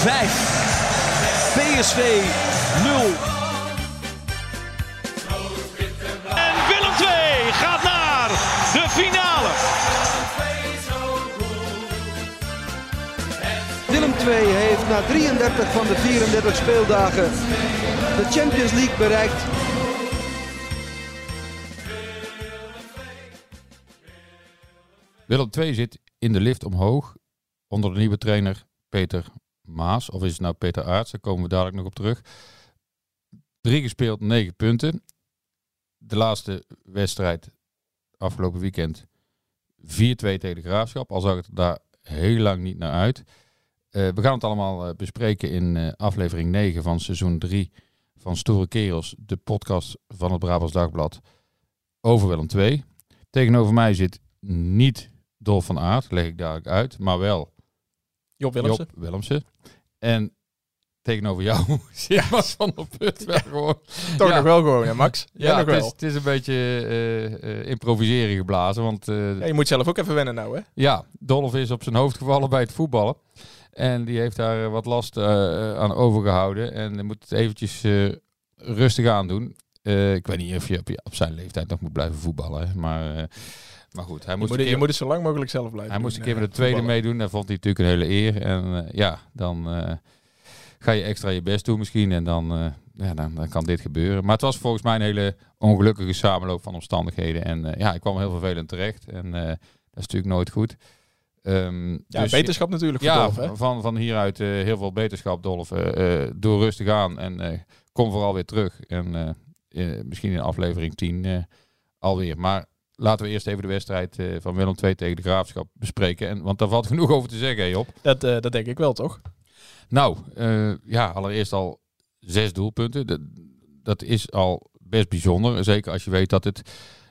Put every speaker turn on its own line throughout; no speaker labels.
5. PSV 0. En Willem 2 gaat naar de finale.
Willem II heeft na 33 van de 34 speeldagen de Champions League bereikt.
Willem II zit in de lift omhoog onder de nieuwe trainer Peter Maas. Of is het nou Peter Aarts? Daar komen we dadelijk nog op terug. Drie gespeeld, negen punten. De laatste wedstrijd afgelopen weekend 4-2 tegen de Graafschap. Al zag het daar heel lang niet naar uit. Eh, we gaan het allemaal eh, bespreken in eh, aflevering 9 van seizoen 3 van Stoere Kerels. De podcast van het Brabants Dagblad over Willem II. Tegenover mij zit niet Dolf van Aert, leg ik dadelijk uit, maar wel
Job Willemsen.
Job Willemsen. En tegenover jou zit Mas van der Put wel gewoon.
Toch
Ja.
nog wel gewoon, hè Max? Ja,
Ja,
nog
het is, het is een beetje eh, eh, improviseren geblazen, want eh,
Ja, je moet zelf ook even wennen nou, hè?
ja, Dolf is op zijn hoofd gevallen bij het voetballen. En die heeft daar wat last aan overgehouden. En moet het eventjes rustig aan doen. Eh, ik weet niet of je op, je op zijn leeftijd nog moet blijven voetballen. hè, Maar, eh, maar goed, hij
Je
moest,
moet,
een
je
keer,
moet het zo lang mogelijk zelf blijven
hij moest een keer met
eh,
de tweede
voetballen.
meedoen. Dat vond hij natuurlijk een hele eer. En ja, dan ga je extra je best doen misschien. En dan, ja, dan, dan kan dit gebeuren. Maar het was volgens mij een hele ongelukkige samenloop van omstandigheden. En ja, ik kwam heel vervelend terecht. En dat is natuurlijk nooit goed. Ehm,
Ja,
dus-
beterschap natuurlijk voor
ja,
Dolf, hè?
van, van hieruit heel veel beterschap, Dolf. Doe rustig aan en kom vooral weer terug. En misschien in aflevering 10 eh, alweer. Maar laten we eerst even de wedstrijd eh, van Willem II tegen de Graafschap bespreken. En, want daar valt genoeg over te zeggen, Job.
Dat, eh, dat denk ik wel, toch?
Nou, eh, ja, allereerst al zes doelpunten. Dat, dat is al best bijzonder. Zeker als je weet dat het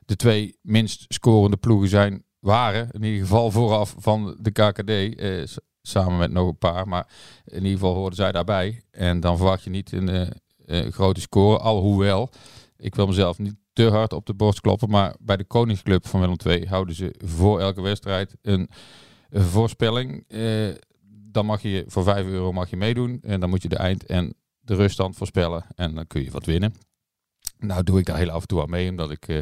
de twee minst scorende ploegen zijn, waren. In ieder geval vooraf van de KKD. eh, samen met nog een paar. Maar in ieder geval hoorden zij daarbij. En dan verwacht je niet een eh, eh, grote score. Alhoewel, ik wil mezelf niet te hard op de borst kloppen. Maar bij de Koningsclub van Willem II houden ze voor elke wedstrijd een, een voorspelling. Eh, dan mag je voor 5 euro mag je meedoen. En dan moet je de eind- en de ruststand voorspellen. En dan kun je wat winnen. Nou doe ik daar heel af en toe aan mee, omdat ik eh,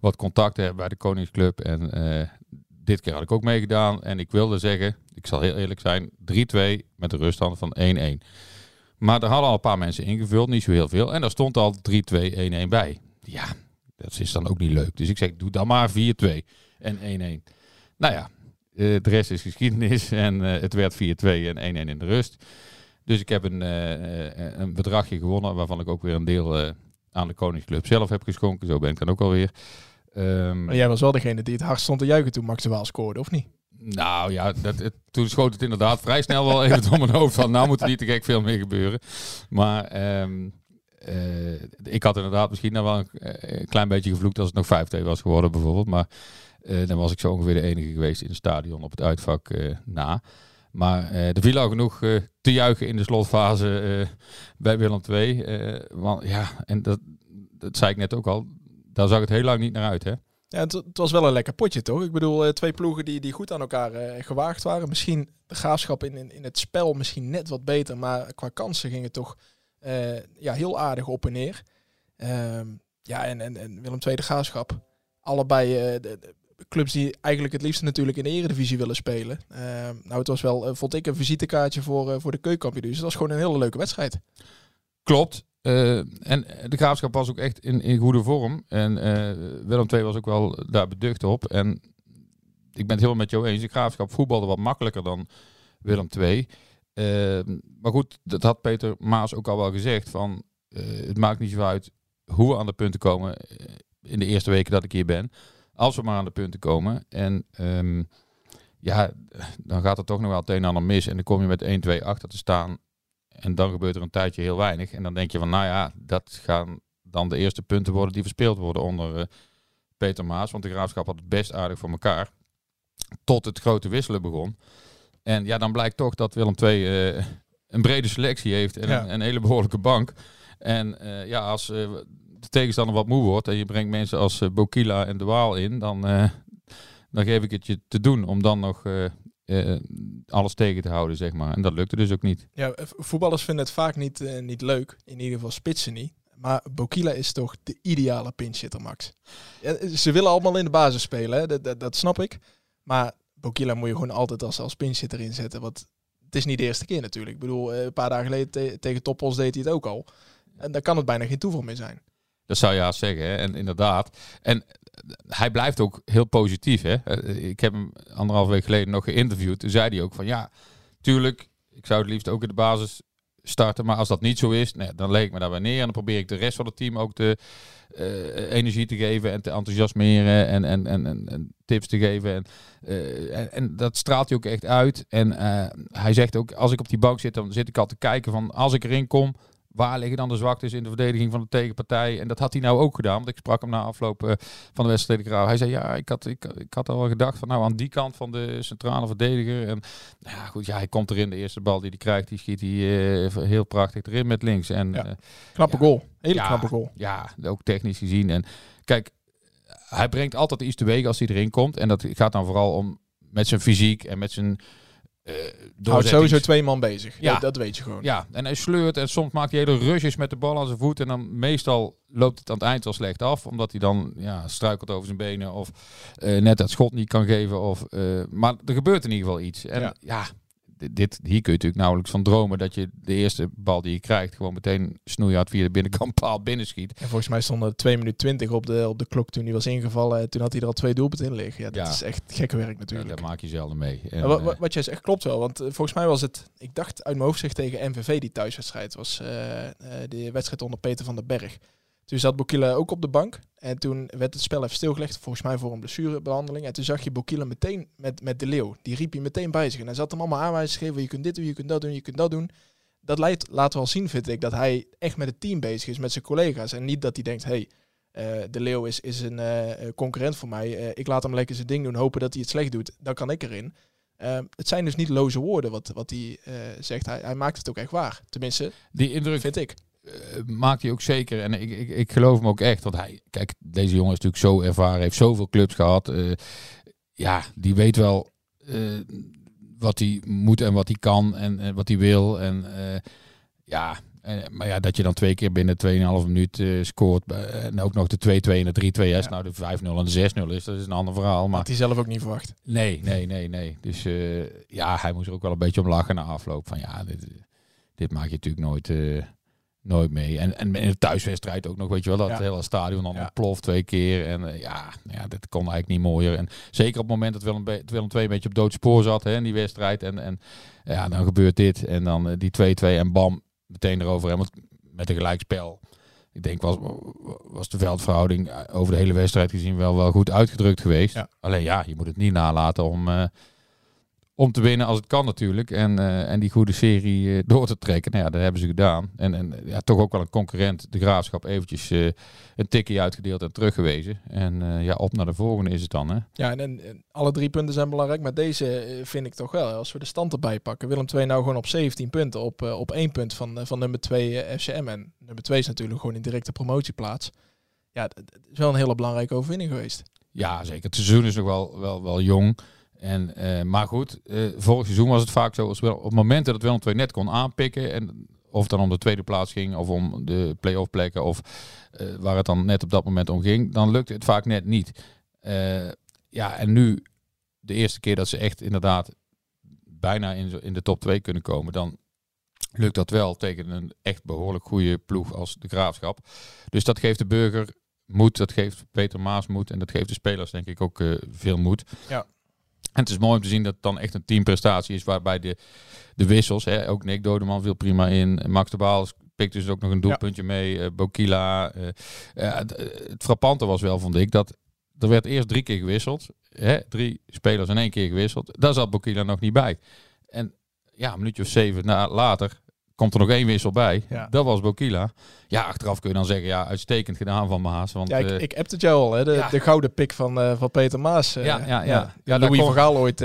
wat contacten heb bij de Koningsclub. En eh, dit keer had ik ook meegedaan. En ik wilde zeggen, ik zal heel eerlijk zijn, 3-2 met de ruststand van 1-1. Maar er hadden al een paar mensen ingevuld, niet zo heel veel. En daar stond al 3-2-1-1 bij. Ja, dat is dan ook niet leuk. Dus ik zeg, doe dan maar 4-2 en 1-1. Nou ja, eh, de rest is geschiedenis. En eh, het werd 4-2 en 1-1 in de rust. Dus ik heb een, eh, een bedragje gewonnen, waarvan ik ook weer een deel aan de Koningsclub zelf heb geschonken. Zo ben ik dan ook alweer. Ehm,
Maar jij was wel degene die het hard stond te juichen toen Max de Waal scoorde, of niet?
Nou ja, dat, het, toen schoot het inderdaad vrij snel wel even door mijn hoofd van, nou moet er niet te gek veel meer gebeuren. Maar ehm, eh, ik had inderdaad misschien nou wel een, eh, een klein beetje gevloekt als het nog 5-2 was geworden bijvoorbeeld. Maar eh, dan was ik zo ongeveer de enige geweest in het stadion op het uitvak na. Maar er viel al genoeg te juichen in de slotfase bij Willem II. want ja, en dat, dat zei ik net ook al, daar zag het heel lang niet naar uit hè.
Ja, het, was wel een lekker potje, toch? Ik bedoel, eh, twee ploegen die, die goed aan elkaar eh, gewaagd waren. Misschien de graafschap in, in, in het spel misschien net wat beter, maar qua kansen ging het toch eh, ja, heel aardig op en neer. Ehm, ja, en, en, en Willem II de graafschap. Allebei de, de clubs die eigenlijk het liefst natuurlijk in de eredivisie willen spelen. Ehm, nou, het was wel, vond ik, een visitekaartje voor, voor de keukenkampioen. Dus het was gewoon een hele leuke wedstrijd.
Klopt. Eh, en de graafschap was ook echt in, in goede vorm. En eh, Willem II was ook wel daar beducht op. En ik ben het helemaal met jou eens. De graafschap voetbalde wat makkelijker dan Willem II. Eh, maar goed, dat had Peter Maas ook al wel gezegd. Van, eh, het maakt niet zo uit hoe we aan de punten komen in de eerste weken dat ik hier ben. Als we maar aan de punten komen. En ehm, ja, dan gaat er toch nog wel het een en ander mis. En dan kom je met 1-2 achter te staan. En dan gebeurt er een tijdje heel weinig. En dan denk je van, nou ja, dat gaan dan de eerste punten worden die verspeeld worden onder uh, Peter Maas. Want de Graafschap had het best aardig voor elkaar. Tot het grote wisselen begon. En ja, dan blijkt toch dat Willem II uh, een brede selectie heeft en een, een, hele behoorlijke bank. En uh, ja, als de tegenstander wat moe wordt en je brengt mensen als Bokila en De Waal in, dan, dan geef ik het je te doen om dan nog uh, alles tegen te houden, zeg maar. En dat lukte dus ook niet.
Ja, voetballers vinden het vaak niet, uh, niet leuk. In ieder geval spitsen niet. Maar Bokila is toch de ideale pinchitter, Max. Ja, ze willen allemaal in de basis spelen, hè? Dat, dat, dat, snap ik. Maar Bokila moet je gewoon altijd als, als pinchitter inzetten. Want het is niet de eerste keer natuurlijk. Ik bedoel, een paar dagen geleden te tegen Toppos deed hij het ook al. En daar kan het bijna geen toeval meer zijn.
Dat zou je haast zeggen. Hè? En inderdaad. En hij blijft ook heel positief. Hè? Eh, ik heb hem anderhalf week geleden nog geïnterviewd. Toen zei hij ook van ja, tuurlijk, ik zou het liefst ook in de basis starten. Maar als dat niet zo is, nee, dan leg ik me daarbij neer. En dan probeer ik de rest van het team ook de uh, energie te geven en te enthousiasmeren en, en, en, en, tips te geven. En, uh, en, en, dat straalt hij ook echt uit. En hij zegt ook, als ik op die bank zit, dan zit ik al te kijken van als ik erin kom, waar liggen dan de zwaktes in de verdediging van de tegenpartij? En dat had hij nou ook gedaan, want ik sprak hem na afloop uh, van de wedstrijd. Hij zei, ja, ik had, ik, ik had al wel gedacht van, nou, aan die kant van de centrale verdediger. En nou ja, goed, ja, hij komt erin. De eerste bal die hij krijgt, die schiet hij uh, heel prachtig erin met links. En,
ja. uh, knappe ja, goal. Hele
ja,
knappe goal.
Ja, ook technisch gezien. En kijk, hij brengt altijd iets teweeg als hij erin komt. En dat gaat dan vooral om met zijn fysiek en met zijn
uh, Houdt sowieso twee man bezig. Ja. Dat, dat, weet je gewoon.
Ja, en hij sleurt en soms maakt hij hele rushes met de bal aan zijn voet. En dan meestal loopt het aan het eind wel slecht af. Omdat hij dan ja, struikelt over zijn benen of uh, net dat schot niet kan geven. Of, uh, maar er gebeurt in ieder geval iets. En ja, ja dit, hier kun je natuurlijk nauwelijks van dromen dat je de eerste bal die je krijgt gewoon meteen snoeihard via de binnenkant paal binnenschiet.
En volgens mij stond er 2 minuten 20 op de, op de klok toen hij was ingevallen. Toen had hij er al twee doelpunten in liggen. Ja, dat ja. is echt gekke werk natuurlijk.
Ja, dat maak je zelden mee.
En, wat, wat, wat jij zegt klopt wel, want uh, volgens mij was het, ik dacht uit mijn hoofd zeg tegen MVV die thuiswedstrijd was, uh, uh, de wedstrijd onder Peter van den Berg. Toen zat Bokila ook op de bank. En toen werd het spel even stilgelegd, volgens mij voor een blessurebehandeling. En toen zag je Bokila meteen met, met de leeuw. Die riep je meteen bij zich. En hij zat hem allemaal aanwijzingen geven. Je kunt dit doen, je kunt dat doen, je kunt dat doen. Dat leidt, laat wel zien, vind ik, dat hij echt met het team bezig is, met zijn collega's. En niet dat hij denkt, hey, uh, de leeuw is, is een uh, concurrent voor mij. Uh, ik laat hem lekker zijn ding doen, hopen dat hij het slecht doet. Dan kan ik erin. het zijn dus niet loze woorden wat, wat hij zegt. Hij, hij maakt het ook echt waar. Tenminste, die indruk vind ik
maakt hij ook zeker. En ik, ik, ik geloof hem ook echt. Want hij, kijk, deze jongen is natuurlijk zo ervaren, heeft zoveel clubs gehad. Uh, ja, die weet wel uh, wat hij moet en wat hij kan en, en wat hij wil. En ja, en, maar ja, dat je dan twee keer binnen 2,5 minuut scoort. en ook nog de 2-2 en de 3-2 is. Ja. Nou, de 5-0 en de 6-0 is, dat is een ander verhaal. Maar
had hij zelf ook niet verwacht.
Nee, nee, nee, nee. Dus ja, hij moest er ook wel een beetje om lachen na afloop. Van ja, dit, dit maak je natuurlijk nooit nooit mee. En, en in de thuiswedstrijd ook nog, weet je wel, dat ja. hele stadion dan ja. ploft twee keer. En uh, ja, ja, dat kon eigenlijk niet mooier. En zeker op het moment dat Willem, Willem II een beetje op doodspoor zat hè, in die wedstrijd. En, en ja, dan gebeurt dit. En dan uh, die 2-2 en bam, meteen erover. En met een gelijkspel. Ik denk was, was de veldverhouding eh, over de hele wedstrijd gezien wel, wel goed uitgedrukt geweest. Ja. Alleen ja, je moet het niet nalaten om... Uh, om te winnen als het kan natuurlijk. En, uh, en die goede serie uh, door te trekken. Nou ja, dat hebben ze gedaan. En, en ja, toch ook wel een concurrent, de Graafschap, eventjes uh, een tikje uitgedeeld en teruggewezen. En ja, op naar de volgende is het dan. Hè?
Ja, en, en, alle drie punten zijn belangrijk. Maar deze vind ik toch wel, als we de stand erbij pakken. Willem 2 nou gewoon op 17 punten. Op, op één punt van, van nummer 2 FCM. En nummer 2 is natuurlijk gewoon in directe promotieplaats. Ja, het is wel een hele belangrijke overwinning geweest.
Ja, zeker. Het seizoen is nog wel, wel, wel jong. En, uh, maar goed, uh, vorig seizoen was het vaak zo, als wel, op momenten dat Willem II net kon aanpikken, en of dan om de tweede plaats ging, of om de play-off plekken, of uh, waar het dan net op dat moment om ging, dan lukte het vaak net niet. ja, en nu, de eerste keer dat ze echt inderdaad bijna in, in de top 2 kunnen komen, dan lukt dat wel tegen een echt behoorlijk goede ploeg als de Graafschap. Dus dat geeft de burger moed, dat geeft Peter Maas moed en dat geeft de spelers denk ik ook veel moed.
Ja.
En het is mooi om te zien dat het dan echt een teamprestatie is waarbij de, de wissels, hè, ook Nick Dodeman viel prima in, Max de Baal pikt dus ook nog een doelpuntje ja. mee, uh, Bokila. Uh, uh, het, het frappante was wel, vond ik, dat er werd eerst drie keer gewisseld. Hè? Drie spelers in één keer gewisseld. Daar zat Bokila nog niet bij. En ja, een minuutje of zeven na, later komt er nog één wissel bij.
Ja.
Dat was Bokila. Ja, achteraf kun je dan zeggen, ja, uitstekend gedaan van Maas. Want,
Ja, ik,
eh,
ik heb het jou al, hè? De,
ja.
de gouden pik van, eh, van Peter Maas. eh,
Ja, ja, ja. Ja,
Louis
kon-
van Gaal ooit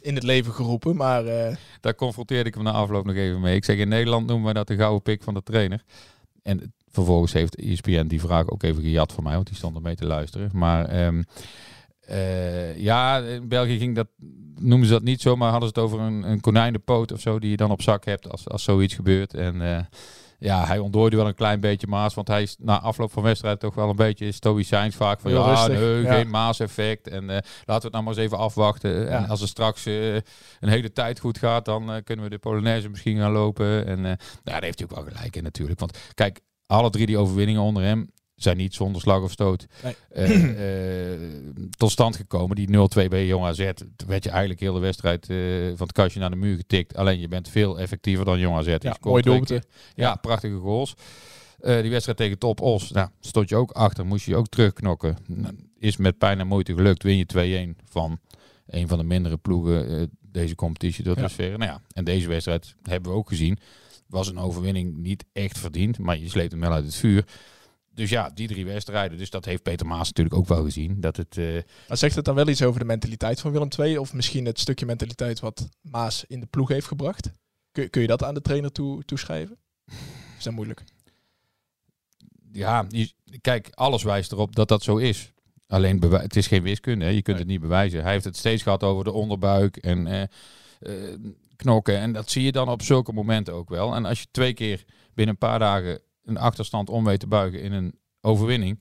in het leven geroepen, maar
daar confronteerde ik hem na afloop nog even mee. Ik zeg, in Nederland noemen we dat de gouden pik van de trainer. En vervolgens heeft ESPN die vraag ook even gejat voor mij, want die stond er mee te luisteren. Maar ehm, eh, ja, in België ging dat, noemen ze dat niet zo, maar hadden ze het over een, een konijnenpoot of zo die je dan op zak hebt als, als zoiets gebeurt. En eh, ja, hij ontdooide wel een klein beetje Maas, want hij is na afloop van wedstrijd toch wel een beetje stoïcijns vaak van
Heel
ja,
rustig,
nee,
ja.
geen Maas-effect en eh, laten we het nou maar eens even afwachten.
Ja.
En als het straks een hele tijd goed gaat, dan kunnen we de Polonaise misschien gaan lopen. En eh, nou, daar heeft hij ook wel gelijk in natuurlijk. Want kijk, alle drie die overwinningen onder hem zijn niet zonder slag of stoot
Nee.
eh, eh, tot stand gekomen. Die 0-2 bij Jong AZ, werd je eigenlijk heel de wedstrijd eh, van het kastje naar de muur getikt. Alleen je bent veel effectiever dan Jong AZ.
Ja,
scoort
mooi.
Ja, prachtige goals. Die wedstrijd tegen Top Os, nou, stond je ook achter, moest je ook terugknokken. Nou, is met pijn en moeite gelukt, win je 2-1 van een van de mindere ploegen deze competitie door
Ja.
de sfeer. Nou ja, en deze wedstrijd hebben we ook gezien. Was een overwinning niet echt verdiend, maar je sleept hem wel uit het vuur. Dus ja, die drie wedstrijden. Dus dat heeft Peter Maas natuurlijk ook wel gezien. Dat het, eh,
Maar zegt het dan wel iets over de mentaliteit van Willem II? Of misschien het stukje mentaliteit wat Maas in de ploeg heeft gebracht? Kun, kun je dat aan de trainer toe, toeschrijven? Is dat moeilijk?
ja, je- kijk, alles wijst erop dat dat zo is. Alleen, het is geen wiskunde. Hè? Je kunt
Nee.
het niet bewijzen. Hij heeft het steeds gehad over de onderbuik en eh, eh, knokken. En dat zie je dan op zulke momenten ook wel. En als je twee keer binnen een paar dagen een achterstand om weet te buigen in een overwinning.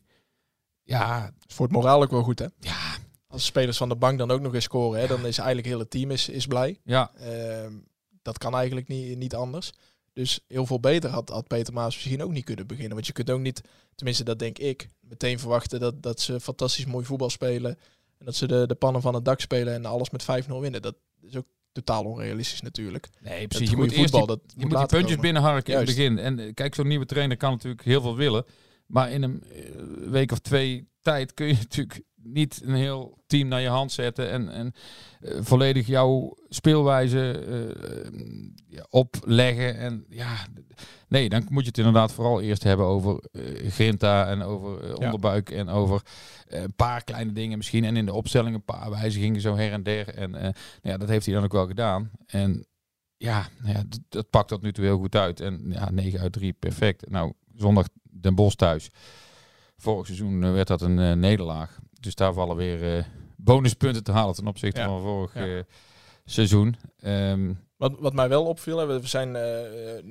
Ja,
Is voor het moraal ook wel goed, hè?
ja,
Als spelers van de bank dan ook nog eens scoren, hè, dan is eigenlijk het hele team is, is blij.
ja.
Ehm, dat kan eigenlijk niet, niet anders. Dus heel veel beter had, had Peter Maas misschien ook niet kunnen beginnen. Want je kunt ook niet, tenminste dat denk ik, meteen verwachten dat, dat ze fantastisch mooi voetbal spelen. En dat ze de, de pannen van het dak spelen en alles met 5-0 winnen. Dat is ook totaal onrealistisch natuurlijk.
Nee, precies. Je moet eerst
voetbal,
die,
dat
je
moet
moet die puntjes binnenharken in het begin. En eh, kijk, zo'n nieuwe trainer kan natuurlijk heel veel willen. Maar in een eh, week of twee tijd kun je natuurlijk niet een heel team naar je hand zetten. En, en eh, volledig jouw speelwijze eh, ja, opleggen. En ja, nee, dan moet je het inderdaad vooral eerst hebben over grinta en over
Ja.
onderbuik en over een paar kleine dingen misschien. En in de opstelling een paar wijzigingen zo her en der. En nou ja, dat heeft hij dan ook wel gedaan. En ja, nou ja dat, dat pakt tot nu toe heel goed uit. En ja, 9 uit 3, perfect. Nou, zondag Den Bosch thuis. Vorig seizoen eh, werd dat een eh, nederlaag. Dus daar vallen weer eh, bonuspunten te halen ten opzichte
Ja.
van vorig
Ja.
seizoen. Ehm,
Wat, wat mij wel opviel, hè, we zijn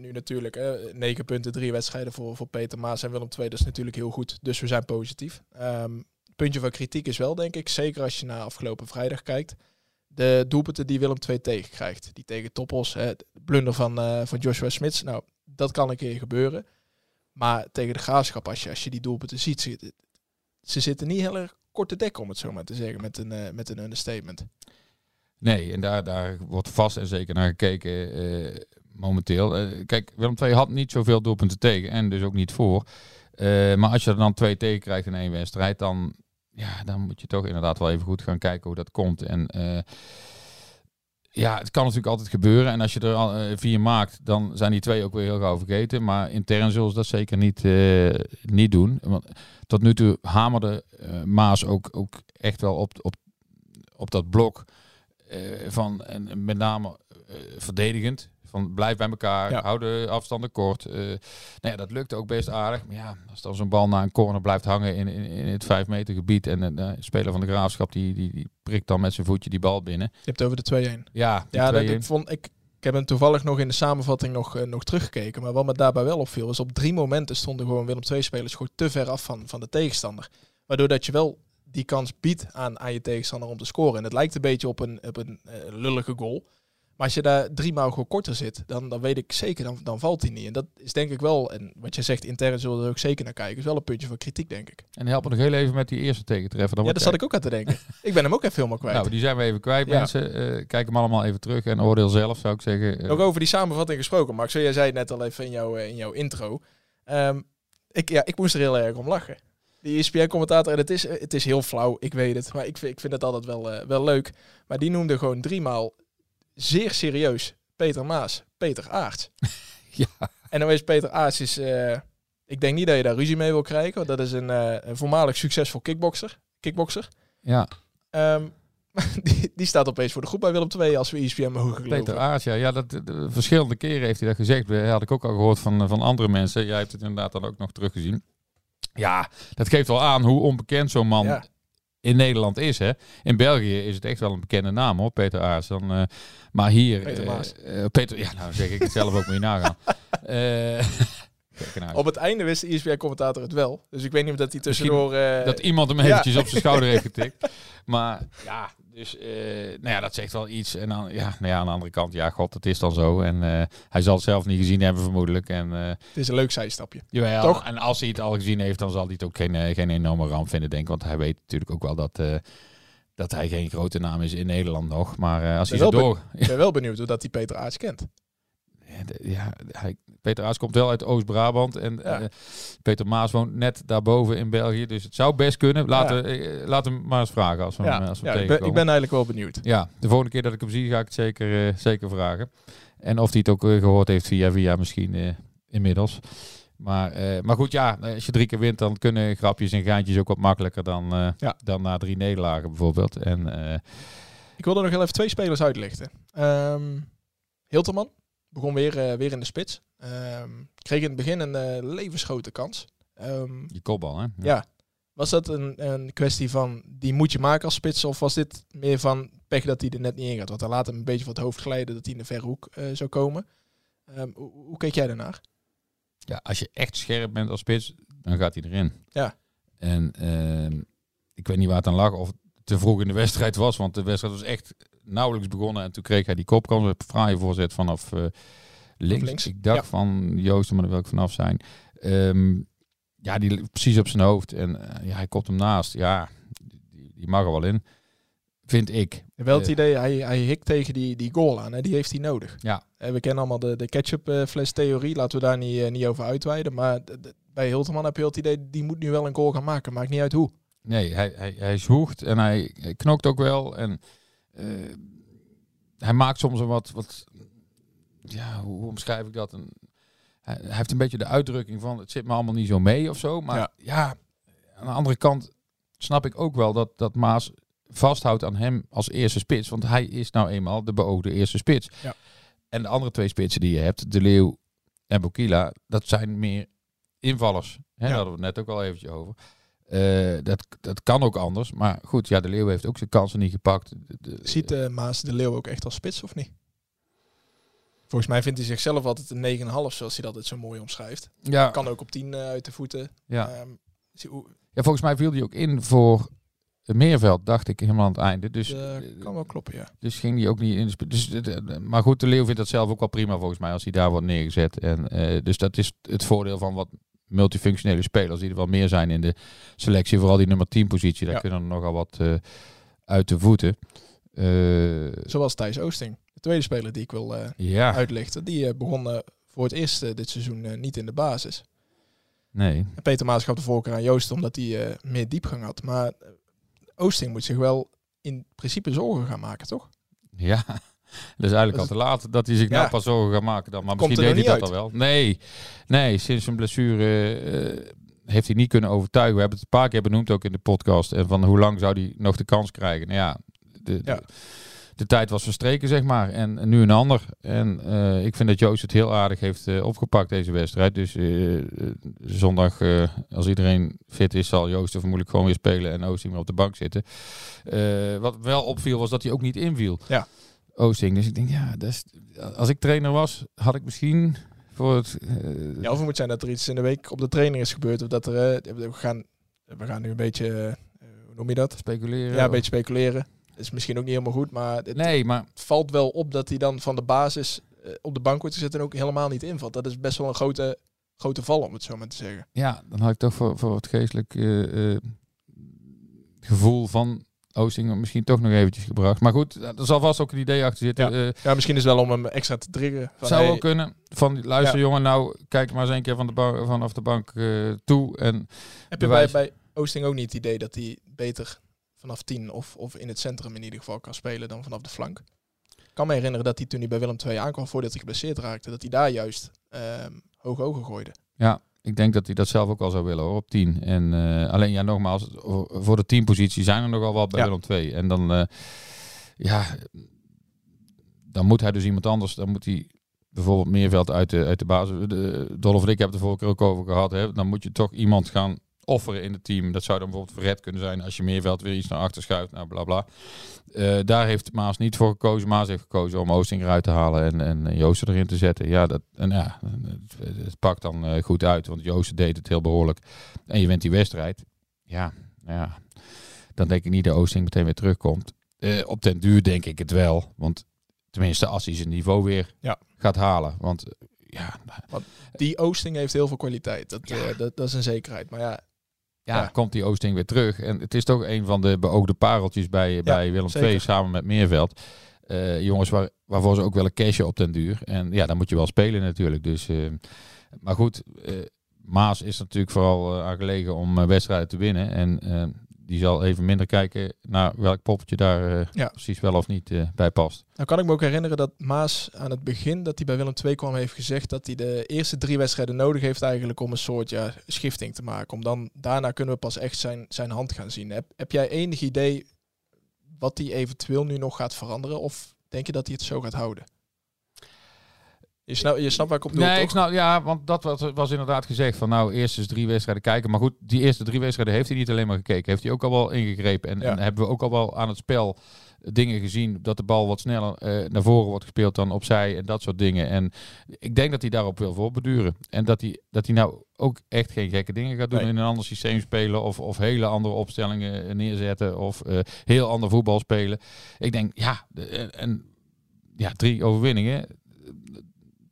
nu natuurlijk hè, 9 punten, drie wedstrijden voor, voor Peter Maas en Willem II. Dat is natuurlijk heel goed, dus we zijn positief. Ehm, puntje van kritiek is wel, denk ik, zeker als je naar afgelopen vrijdag kijkt, de doelpunten die Willem II tegenkrijgt. Die tegen Toppos, hè, de blunder van, eh, van Joshua Smits. Nou, dat kan een keer gebeuren. Maar tegen de graafschap, als je, als je die doelpunten ziet, ze, ze zitten niet heel erg kort te om het zo maar te zeggen, met een, eh, met een understatement.
Nee, en daar, daar wordt vast en zeker naar gekeken eh, momenteel. Eh, kijk, Willem II had niet zoveel doelpunten tegen en dus ook niet voor. Maar als je er dan twee tegen krijgt in één wedstrijd, dan, ja, dan moet je toch inderdaad wel even goed gaan kijken hoe dat komt. En ja, het kan natuurlijk altijd gebeuren. En als je er al, eh, vier maakt, dan zijn die twee ook weer heel gauw vergeten. Maar intern zullen ze dat zeker niet, eh, niet doen. Want tot nu toe hamerde eh, Maas ook, ook echt wel op, op, op dat blok van en met name verdedigend. Van blijf bij elkaar,
Ja.
hou de afstanden kort. Eh, nou ja, dat lukte ook best aardig. Maar ja, als dan zo'n bal naar een corner blijft hangen in, in, in het 5 meter gebied en een eh, speler van de graafschap die, die, die prikt dan met zijn voetje die bal binnen.
Je hebt het over de 2-1.
Ja,
Ja, dat,
2-1.
ik, vond, ik, ik heb hem toevallig nog in de samenvatting nog, eh, nog teruggekeken. Maar wat me daarbij wel opviel, is op drie momenten stonden gewoon Willem II-spelers gewoon te ver af van, van de tegenstander. Waardoor dat je wel die kans biedt aan, aan je tegenstander om te scoren. En het lijkt een beetje op een, op een lullige goal. Maar als je daar drie maal gewoon korter zit, dan, dan weet ik zeker, dan, dan valt hij niet. En dat is denk ik wel, en wat je zegt, intern zullen we er ook zeker naar kijken, is wel een puntje van kritiek, denk ik.
En help me nog heel even met die eerste tegentreffer. Dan
ja, daar zat ik ook aan te denken. ik ben hem ook even helemaal kwijt.
Nou, die zijn we even kwijt,
Ja.
mensen. Eh, kijk hem allemaal even terug en oordeel zelf, zou ik zeggen. Eh,
Nog over die samenvatting gesproken, Max. Jij zei het net al even in jouw, eh, in jouw intro. Ehm, ik, ja, ik moest er heel erg om lachen. die ESPN-commentator, en het is, het is heel flauw, ik weet het, maar ik vind, ik vind het altijd wel, wel leuk. Maar die noemde gewoon driemaal zeer serieus Peter Maas, Peter Aarts.
Ja.
En dan is Peter Aarts, is, eh, ik denk niet dat je daar ruzie mee wil krijgen, dat is een, eh, een voormalig succesvol kickboxer. kickboxer.
Ja,
Ehm, die, die staat opeens voor de groep bij Willem II als we ESPN mogen geloven.
Peter Aars, ja, ja dat, de- de- verschillende keren heeft hij dat gezegd. Dat had ik ook al gehoord van, van andere mensen. Jij hebt het inderdaad dan ook nog teruggezien. Ja, dat geeft wel aan hoe onbekend zo'n man
Ja.
In Nederland is. Hè? In België is het echt wel een bekende naam hoor, Peter Aars. Dan, eh, maar hier...
Peter
eh,
Maas.
eh, Peter, ja, nou zeg ik het zelf ook moet je nagaan. Ernaar.
Op het einde wist de ESPN-commentator het wel. Dus ik weet niet of dat hij tussendoor... eh,
dat iemand hem
ja.
eventjes op zijn schouder heeft getikt. Maar ja, dus eh, nou ja, dat zegt wel iets. En dan, ja, nou ja, aan de andere kant, ja, god, het is dan zo. En eh, hij zal het zelf niet gezien hebben, vermoedelijk. En, eh,
het is een leuk zijstapje.
jawel,
Toch?
en als hij het al gezien heeft, dan zal hij het ook geen, geen enorme ramp vinden, denk ik. Want hij weet natuurlijk ook wel dat, dat hij geen grote naam is in Nederland nog. Maar als hij zo door...
Ik ben wel benieuwd hoe dat die Peter Aarts kent.
Ja, Ja, hij, Peter Aas komt wel uit Oost-Brabant. En
Ja.
eh, Peter Maas woont net daarboven in België. Dus het zou best kunnen. Laten, eh, laat hem maar eens vragen als we hem,
Ja,
als we
ja ik, ben, ik ben eigenlijk wel benieuwd.
Ja, de volgende keer dat ik hem zie, ga ik het zeker, eh, zeker vragen. En of hij het ook eh, gehoord heeft via via misschien eh, inmiddels. Maar, eh, maar goed, ja, als je drie keer wint, dan kunnen grapjes en gaantjes ook wat makkelijker dan, eh,
Ja.
dan na drie nederlagen bijvoorbeeld. En eh,
Ik wilde nog heel even twee spelers uitlichten. Ehm Hilterman begon weer, eh, weer in de spits. Ehm, kreeg in het begin een eh, levensgrote kans. Ehm,
die kopbal, hè?
ja. Was dat een, een kwestie van die moet je maken als spits? Of was dit meer van pech dat hij er net niet in gaat? Want hij laat hem een beetje van het hoofd glijden dat hij in de verre hoek eh, zou komen. Ehm, hoe, hoe keek jij daarnaar?
Ja, als je echt scherp bent als spits, dan gaat hij erin.
Ja.
En ik weet niet waar het aan lag, of het te vroeg in de wedstrijd was, want de wedstrijd was echt nauwelijks begonnen. En toen kreeg hij die kopkans, een fraaie voorzet vanaf eh, links.
links,
Ik dacht
ja.
van Joost, maar daar wil ik vanaf zijn. Ehm, ja, die precies op zijn hoofd. En eh, ja, hij kopt hem naast. Ja, die, die mag er wel in. Vind ik.
Wel het
Eh.
idee, hij, hij hikt tegen die, die goal aan. Hè? Die heeft hij nodig.
Ja.
Eh, we kennen allemaal de, de ketchup theorie. Laten we daar niet, niet over uitweiden. Maar bij Hilterman heb je wel het idee, die moet nu wel een goal gaan maken. Maakt niet uit hoe.
Nee, hij, hij, hij zwoegt en hij, hij knokt ook wel. En hij maakt soms een wat, wat ja, hoe, omschrijf ik dat? Een, hij, hij heeft een beetje de uitdrukking van, het zit me allemaal niet zo mee of zo. Maar
Ja.
ja, aan de andere kant snap ik ook wel dat, dat Maas vasthoudt aan hem als eerste spits. Want hij is nou eenmaal de beoogde eerste spits.
Ja.
En de andere twee spitsen die je hebt, De Leeuw en Bokila, dat zijn meer invallers. Hè,
Ja.
Daar hadden we het net ook al eventjes over. Eh, dat, dat kan ook anders. Maar goed, ja, de Leeuw heeft ook zijn kansen niet gepakt. De- de-
Ziet eh, Maas de Leeuw ook echt als spits of niet? Volgens mij vindt hij zichzelf altijd een 9,5 zoals hij dat altijd zo mooi omschrijft.
ja,
Kan ook op 10 eh, uit de voeten.
ja.
Ehm,
ja, volgens mij viel hij ook in voor het Meerveld, dacht ik helemaal aan het einde. Dus,
kan wel kloppen, ja.
dus ging hij ook niet in de dus, Maar goed, de Leeuw vindt dat zelf ook wel prima volgens mij als hij daar wordt neergezet. En, dus dat is het voordeel van wat multifunctionele spelers die er wel meer zijn in de selectie. Vooral die nummer 10 positie, daar
Ja.
kunnen er nogal wat eh, uit de voeten. Eh,
Zoals Thijs Oosting. De tweede speler die ik wil eh,
ja,
uitlichten. Die begon eh, voor het eerst dit seizoen niet in de basis.
nee.
En Peter Maas gaf de voorkeur aan Joost omdat hij meer diepgang had. Maar Oosting moet zich wel in principe zorgen gaan maken, toch?
Ja, dat is eigenlijk al te laat dat hij zich nou pas zorgen gaat maken dan. Maar misschien deed hij dat al wel. Nee, nee sinds zijn blessure eh, heeft hij niet kunnen overtuigen. We hebben het een paar keer benoemd ook in de podcast. En van hoe lang zou hij nog de kans krijgen? Nou ja, de,
Ja.
de, de tijd was verstreken, zeg maar. En, en nu een ander. En eh, ik vind dat Joost het heel aardig heeft eh, opgepakt, deze wedstrijd. Dus zondag, als iedereen fit is, zal Joost er vermoedelijk gewoon weer spelen. En Oosting weer op de bank zitten. Wat wel opviel, was dat hij ook niet inviel.
Ja.
Oosting. Dus ik denk, ja, is, als ik trainer was, had ik misschien voor het... eh,
Ja, of het moet zijn dat er iets in de week op de training is gebeurd. Of dat er, eh, we, gaan, we gaan nu een beetje, eh, hoe noem je dat?
speculeren.
Ja, een beetje speculeren. Is misschien ook niet helemaal goed, maar het,
Nee, maar
het valt wel op dat hij dan van de basis op de bank wordt gezet en ook helemaal niet invalt. Dat is best wel een grote, grote val, om het zo maar te zeggen.
ja, dan had ik toch voor, voor het geestelijk gevoel van Oosting misschien toch nog eventjes gebracht. Maar goed, er zal vast ook een idee achter zitten.
Ja.
Eh,
Ja, misschien is het wel om hem extra te triggeren. Van,
zou
hey,
ook kunnen. Van, luister
Ja.
jongen, nou kijk maar eens een keer van de ba- vanaf de bank eh, toe. En
heb je bij, bij, Oosting ook niet het idee dat hij beter vanaf 10 of, of in het centrum in ieder geval kan spelen dan vanaf de flank? Ik kan me herinneren dat hij toen hij bij Willem II aankwam voordat hij geblesseerd raakte, dat hij daar juist ehm hoog ogen gooide.
Ja, ik denk dat hij dat zelf ook al zou willen hoor, op 10. En eh, alleen ja, nogmaals, voor de 10 positie zijn er nogal wat bij
Ja.
Willem 2. En dan, eh, ja, dan moet hij dus iemand anders, dan moet hij bijvoorbeeld Meerveld uit de, uit de basis. De, en ik hebben het er vorige keer ook over gehad. Hè? Dan moet je toch iemand gaan offeren in het team. Dat zou dan bijvoorbeeld Verret kunnen zijn als je Meerveld weer iets naar achter schuift. Nou, bla bla. Eh, daar heeft Maas niet voor gekozen. Maas heeft gekozen om Oosting eruit te halen en, en Joosten erin te zetten. Ja, dat, en ja het, het pakt dan eh, goed uit, want Joosten deed het heel behoorlijk. En je wint die wedstrijd. Ja, ja, dan denk ik niet dat Oosting meteen weer terugkomt. Eh, op den duur denk ik het wel. Want tenminste, als hij zijn niveau weer
Ja.
gaat halen. Want ja,
Die Oosting heeft heel veel kwaliteit. Dat,
Ja.
dat, dat is een zekerheid. Maar ja,
ja,
Ja.
komt die Oosting weer terug. En het is toch een van de beoogde pareltjes bij, bij Willem
zeker.
II samen met Meerveld. Eh, jongens waar, waarvoor ze ook willen cashen op den duur. En ja, dan moet je wel spelen natuurlijk. Dus, eh, maar goed, eh, Maas is natuurlijk vooral eh, aan gelegen om wedstrijden te winnen. En die zal even minder kijken naar welk poppetje daar eh,
Ja.
precies wel of niet eh, bij past.
Nou kan ik me ook herinneren dat Maas aan het begin dat hij bij Willem II kwam heeft gezegd dat hij de eerste drie wedstrijden nodig heeft eigenlijk om een soort ja, schifting te maken. Om dan daarna kunnen we pas echt zijn, zijn hand gaan zien. Heb, heb jij enig idee wat hij eventueel nu nog gaat veranderen? Of denk je dat hij het zo gaat houden? Je, snap, je snapt waar ik op doel,
Nee,
toch?
ik snap, ja, want dat was, was inderdaad gezegd van nou, eerst eens drie wedstrijden kijken. Maar goed, die eerste drie wedstrijden heeft hij niet alleen maar gekeken. Heeft hij ook al wel ingegrepen. En,
Ja.
en hebben we ook al wel aan het spel dingen gezien dat de bal wat sneller eh, naar voren wordt gespeeld dan opzij en dat soort dingen. En ik denk dat hij daarop wil voorbeduren. En dat hij, dat hij nou ook echt geen gekke dingen gaat doen
Nee.
in een ander systeem spelen of, of hele andere opstellingen eh, neerzetten of eh, heel ander voetbal spelen. Ik denk, ja, en ja, drie overwinningen.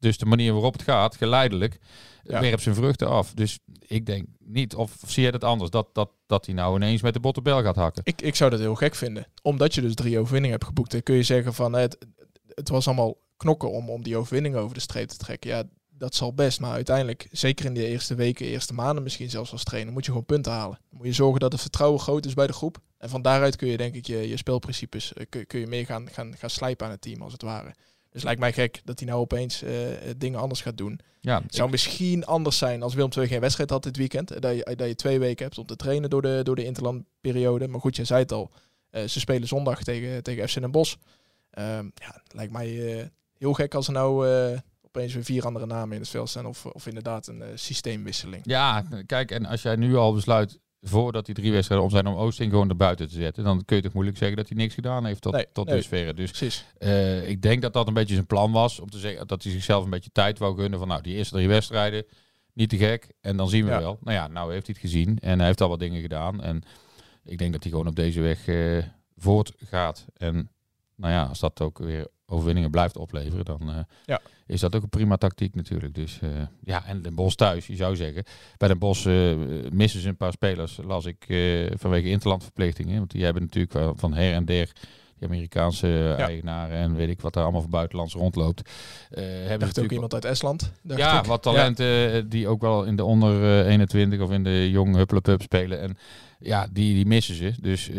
Dus de manier waarop het gaat, geleidelijk,
Ja.
werpt zijn vruchten af. Dus ik denk niet, of zie je het anders, dat, dat, dat hij nou ineens met de bottenbel gaat hakken.
Ik, ik zou dat heel gek vinden. Omdat je dus drie overwinningen hebt geboekt. Dan kun je zeggen van het, het was allemaal knokken om, om die overwinning over de streep te trekken. Ja, dat zal best. Maar uiteindelijk, zeker in de eerste weken, eerste maanden misschien zelfs als trainer, moet je gewoon punten halen. Dan moet je zorgen dat het vertrouwen groot is bij de groep. En van daaruit kun je denk ik je, je spelprincipes, eh, kun, kun je meer gaan, gaan, gaan slijpen aan het team als het ware. Dus lijkt mij gek dat hij nou opeens eh, dingen anders gaat doen.
Ja,
Het zou misschien anders zijn als Willem II geen wedstrijd had dit weekend. eh, Dat je, dat je twee weken hebt om te trainen door de, door de interlandperiode. Maar goed, je zei het al. eh, ze spelen zondag tegen, tegen FC Den Bosch. Ehm, ja, lijkt mij eh, heel gek als er nou eh, opeens weer vier andere namen in het veld staan. Of, of inderdaad een eh, systeemwisseling.
Ja, kijk, en als jij nu al besluit, voordat die drie wedstrijden om zijn, om Oosting gewoon er buiten te zetten, dan kun je toch moeilijk zeggen dat hij niks gedaan heeft tot,
Nee,
tot
nee.
dusverre. Dus eh, ik denk dat dat een beetje zijn plan was, om te zeggen dat hij zichzelf een beetje tijd wou gunnen van, nou, die eerste drie wedstrijden, niet te gek, en dan zien we
Ja.
wel. Nou ja, nou heeft hij het gezien en hij heeft al wat dingen gedaan. En ik denk dat hij gewoon op deze weg eh, voortgaat. En nou ja, als dat ook weer overwinningen blijft opleveren, dan eh,
Ja.
is dat ook een prima tactiek natuurlijk. Dus eh, ja, en Den Bos thuis, je zou zeggen. Bij Den Bos eh, missen ze een paar spelers, las ik, eh, vanwege interlandverplichtingen. Want die hebben natuurlijk wel van her en der die Amerikaanse eigenaren en weet ik wat daar allemaal voor buitenlands rondloopt. eh hebben
Dacht ook
natuurlijk
iemand uit Estland. Dacht
ja,
ik.
wat talenten eh, die ook wel in de onder eh, 21 of in de jong hupplepup spelen. En ja, die, die missen ze. Dus eh,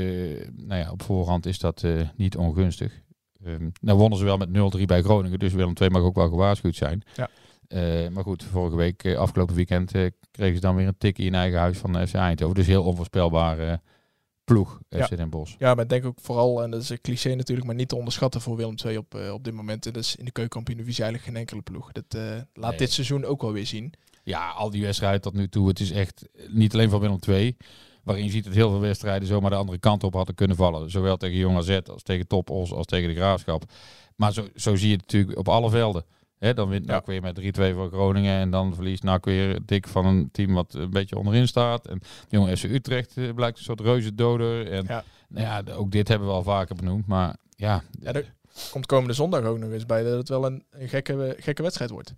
nou ja, op voorhand is dat eh, niet ongunstig. Ehm nou wonnen ze wel met 0-3 bij Groningen, dus Willem II mag ook wel gewaarschuwd zijn.
Ja.
Eh, maar goed, vorige week, eh, afgelopen weekend, eh, kregen ze dan weer een tikje in eigen huis van FC Eindhoven. Dus heel onvoorspelbare ploeg,
Ja.
FC Den Bosch.
Ja, maar ik denk ook vooral, en dat is een cliché natuurlijk, maar niet te onderschatten voor Willem II op, op dit moment. En dat is in de keukenkampioen-divisie eigenlijk geen enkele ploeg. Dat laat
Nee.
dit seizoen ook wel weer zien.
Ja, al die wedstrijden tot nu toe. Het is echt niet alleen van Willem II. Waarin je ziet dat heel veel wedstrijden zomaar de andere kant op hadden kunnen vallen. Zowel tegen Jong AZ als tegen Top Os als tegen de Graafschap. Maar zo, zo zie je het natuurlijk op alle velden. Dan wint
Ja.
NAC weer met 3-2 voor Groningen. En dan verliest NAC weer dik van een team wat een beetje onderin staat. En Jong FC Utrecht eh, blijkt een soort reuzendoder. En
Ja.
nou ja, ook dit hebben we al vaker benoemd. Maar ja,
Ja, er komt komende zondag ook nog eens bij dat het wel een, een gekke, gekke wedstrijd wordt.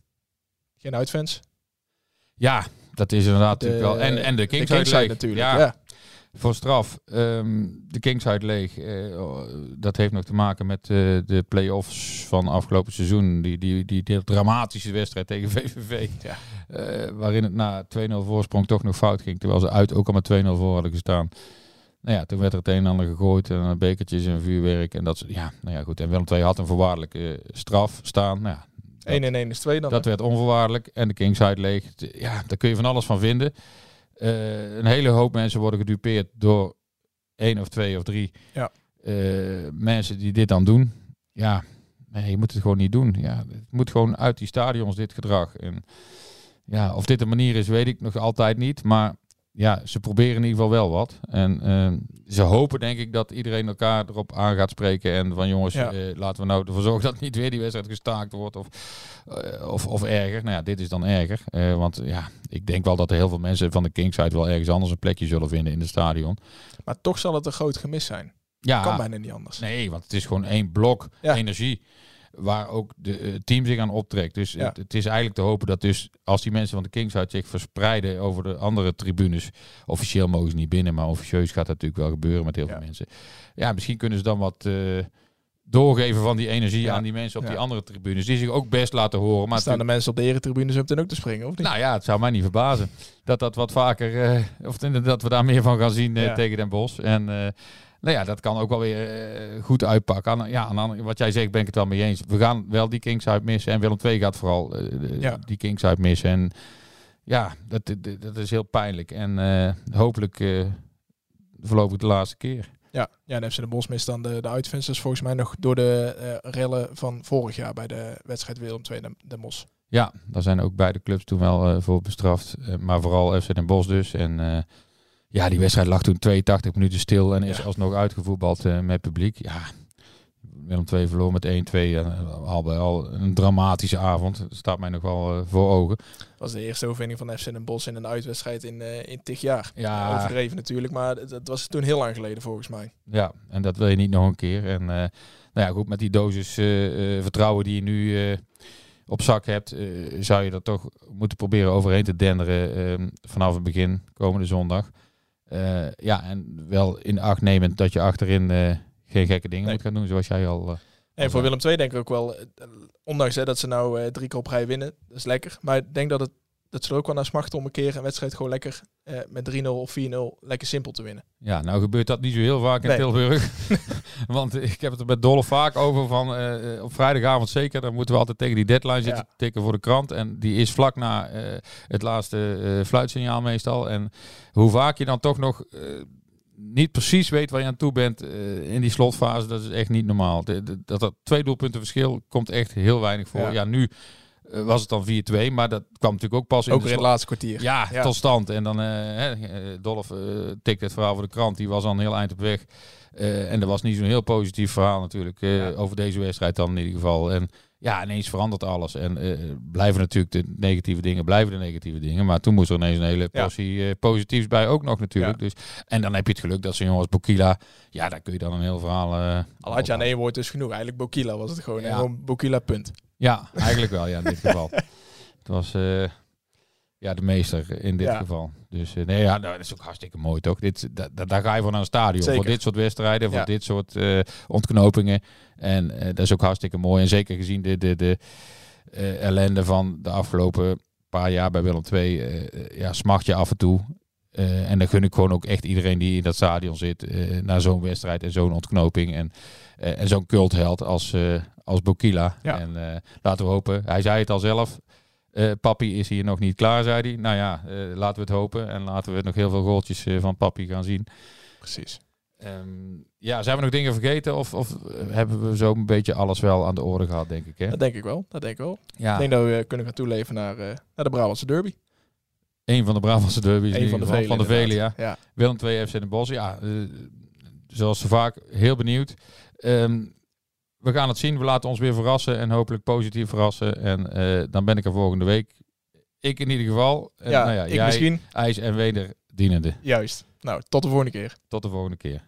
Geen uitfans.
ja dat is inderdaad
De-
natuurlijk wel. En, en de Kings,
Kings
uitleg.
natuurlijk.
Ja,
Ja.
Voor straf, ehm, de Kingside leeg. eh, oh, dat heeft nog te maken met eh, de play-offs van afgelopen seizoen. Die, die, die, die dramatische wedstrijd tegen VVV.
Ja.
Eh, waarin het na 2-0 voorsprong toch nog fout ging. Terwijl ze uit ook al met 2-0 voor hadden gestaan. Nou ja, toen werd er het een en ander gegooid. En bekertjes en vuurwerk. En dat ja, nou ja, goed. En Willem II had een voorwaardelijke straf staan. Nou ja,
1 en 1 is 2 dan.
dat werd onvoorwaardelijk. En de Kingside leeg. Ja, daar kun je van alles van vinden. Eh, een hele hoop mensen worden gedupeerd door één of twee of drie
Ja.
eh, mensen die dit dan doen. Ja, nee, je moet het gewoon niet doen. Ja, het moet gewoon uit die stadions, dit gedrag. En ja, of dit een manier is, weet ik nog altijd niet. Maar ja, ze proberen in ieder geval wel wat. En eh, ze hopen denk ik dat iedereen elkaar erop aan gaat spreken. En van jongens,
Ja.
eh, laten we nou ervoor zorgen dat niet weer die wedstrijd gestaakt wordt. Of, eh, of, of erger. Nou ja, dit is dan erger. Eh, want ja, ik denk wel dat er heel veel mensen van de Kingside wel ergens anders een plekje zullen vinden in het stadion.
Maar toch zal het een groot gemis zijn.
Ja,
Kan bijna niet anders.
nee, want het is gewoon één blok
Ja.
energie. Waar ook de eh, team zich aan optrekt. Dus
Ja.
het, het is eigenlijk te hopen dat dus als die mensen van de Kingside zich verspreiden over de andere tribunes. Officieel mogen ze niet binnen, maar officieus gaat dat natuurlijk wel gebeuren met heel
Ja.
veel mensen. Ja, misschien kunnen ze dan wat eh, doorgeven van die energie
Ja.
aan die mensen op die andere tribunes. Die zich ook best laten horen. Maar
staan de mensen op de eretribune op dan ook te springen, of niet?
nou ja, het zou mij niet verbazen dat dat wat vaker, eh, of dat we daar meer van gaan zien tegen Den Bosch. En nou ja, dat kan ook wel weer eh, goed uitpakken. Aan, ja, aan, wat jij zegt ben ik het wel mee eens. We gaan wel die Kingside missen en Willem II gaat vooral eh,
Ja.
die Kingside missen. En ja, dat, dat, dat is heel pijnlijk. En eh, hopelijk uh, voorlopig de laatste keer.
Ja, ja en FC de Bos mist dan de, de uitvensters volgens mij nog door de rellen van vorig jaar bij de wedstrijd Willem II de, de Mos.
Ja, daar zijn ook beide clubs toen wel voor bestraft. Maar vooral FC Den Bosch dus. En ja, die wedstrijd lag toen 82 minuten stil en is
Ja.
alsnog uitgevoetbald eh, met publiek. Ja, Willem II verloor met 1-2. en al bij al een dramatische avond. Dat staat mij nog wel eh, voor ogen.
Dat was de eerste overwinning van FC Den Bosch in een uitwedstrijd in, eh in tig jaar.
Ja.
Overdreven natuurlijk, maar dat, dat was toen heel lang geleden volgens mij.
Ja, en dat wil je niet nog een keer. En eh, nou ja, goed, met die dosis eh, eh, vertrouwen die je nu eh, op zak hebt, eh, zou je dat toch moeten proberen overheen te denderen eh, vanaf het begin, komende zondag. Eh, ja, en wel in acht nemend dat je achterin eh, geen gekke dingen
Nee.
moet gaan doen, zoals jij al... eh,
En voor. Willem II denk ik ook wel, ondanks hè, dat ze nou drie keer op rij winnen, dat is lekker. Maar ik denk dat, het, dat ze er ook wel naar smachten om een keer een wedstrijd gewoon lekker eh, met 3-0 of 4-0 lekker simpel te winnen.
Ja, nou gebeurt dat niet zo heel vaak in
Nee.
Tilburg. Want ik heb het er met Dolle vaak over van eh, eh, op vrijdagavond zeker. Dan moeten we altijd tegen die deadline zitten
Ja.
tikken voor de krant. En die is vlak na het laatste fluitsignaal meestal. En hoe vaak je dan toch nog niet precies weet waar je aan toe bent in die slotfase, dat is echt niet normaal. De- de- dat dat twee doelpunten verschil komt echt heel weinig voor.
Ja.
Ja, nu was het dan 4-2, maar dat kwam natuurlijk ook pas in de
het laatste kwartier.
ja,
Ja.
tot stand. En dan, eh eh, Dolf eh tikte het verhaal voor de krant. Die was al een heel eind op weg. Eh, en dat was niet zo'n heel positief verhaal natuurlijk. eh,
Ja.
Over deze wedstrijd dan in ieder geval. En ja, ineens verandert alles. En eh, blijven natuurlijk de negatieve dingen, blijven de negatieve dingen. Maar toen moest er ineens een hele portie eh, positiefs bij ook nog natuurlijk. Dus, en dan heb je het geluk dat zo'n jongen als Bokila... Ja, daar kun je dan een heel verhaal... eh,
Al had je aan één woord dus genoeg. Eigenlijk Bokila was het gewoon.
Ja.
En Gewoon Bokila punt.
Ja, eigenlijk wel, ja, in dit geval. Het was eh, ja, de meester in dit
Ja.
geval. Dus eh, nee, ja, nou, dat is ook hartstikke mooi, toch? Dit, da, da- daar ga je voor naar een stadion.
Zeker.
Voor dit soort wedstrijden, voor
Ja.
dit soort eh, ontknopingen. En dat is ook hartstikke mooi. En zeker gezien de, de, de ellende van de afgelopen paar jaar bij Willem II, ja, smacht je af en toe. Eh, en dan gun ik gewoon ook echt iedereen die in dat stadion zit eh, naar zo'n wedstrijd en zo'n ontknoping. En, eh, en zo'n cultheld als, als Bokila.
Ja.
En laten we hopen, hij zei het al zelf. papi is hier nog niet klaar, zei hij. Nou ja, laten we het hopen. En laten we nog heel veel goaltjes van papi gaan zien.
Precies.
Ehm, ja, zijn we nog dingen vergeten? Of, of hebben we zo een beetje alles wel aan de orde gehad, denk ik? Hè?
Dat denk ik wel. Dat denk ik wel.
Ja,
Ik denk dat we kunnen gaan toeleven naar, naar de Brabantse derby.
Een van de Brabantse derbies. in
Eén van de
ieder geval.
vele.
Van de vele, ja. Willem 2 FC Den Bosch. Ja, eh, zoals zo vaak, heel benieuwd. Ehm, we gaan het zien. We laten ons weer verrassen en hopelijk positief verrassen. En eh, dan ben ik er volgende week. Ik in ieder geval. En,
Ja,
nou ja,
ik
jij,
misschien.
IJs en wederdienende.
Juist. Nou, tot de volgende keer.
Tot de volgende keer.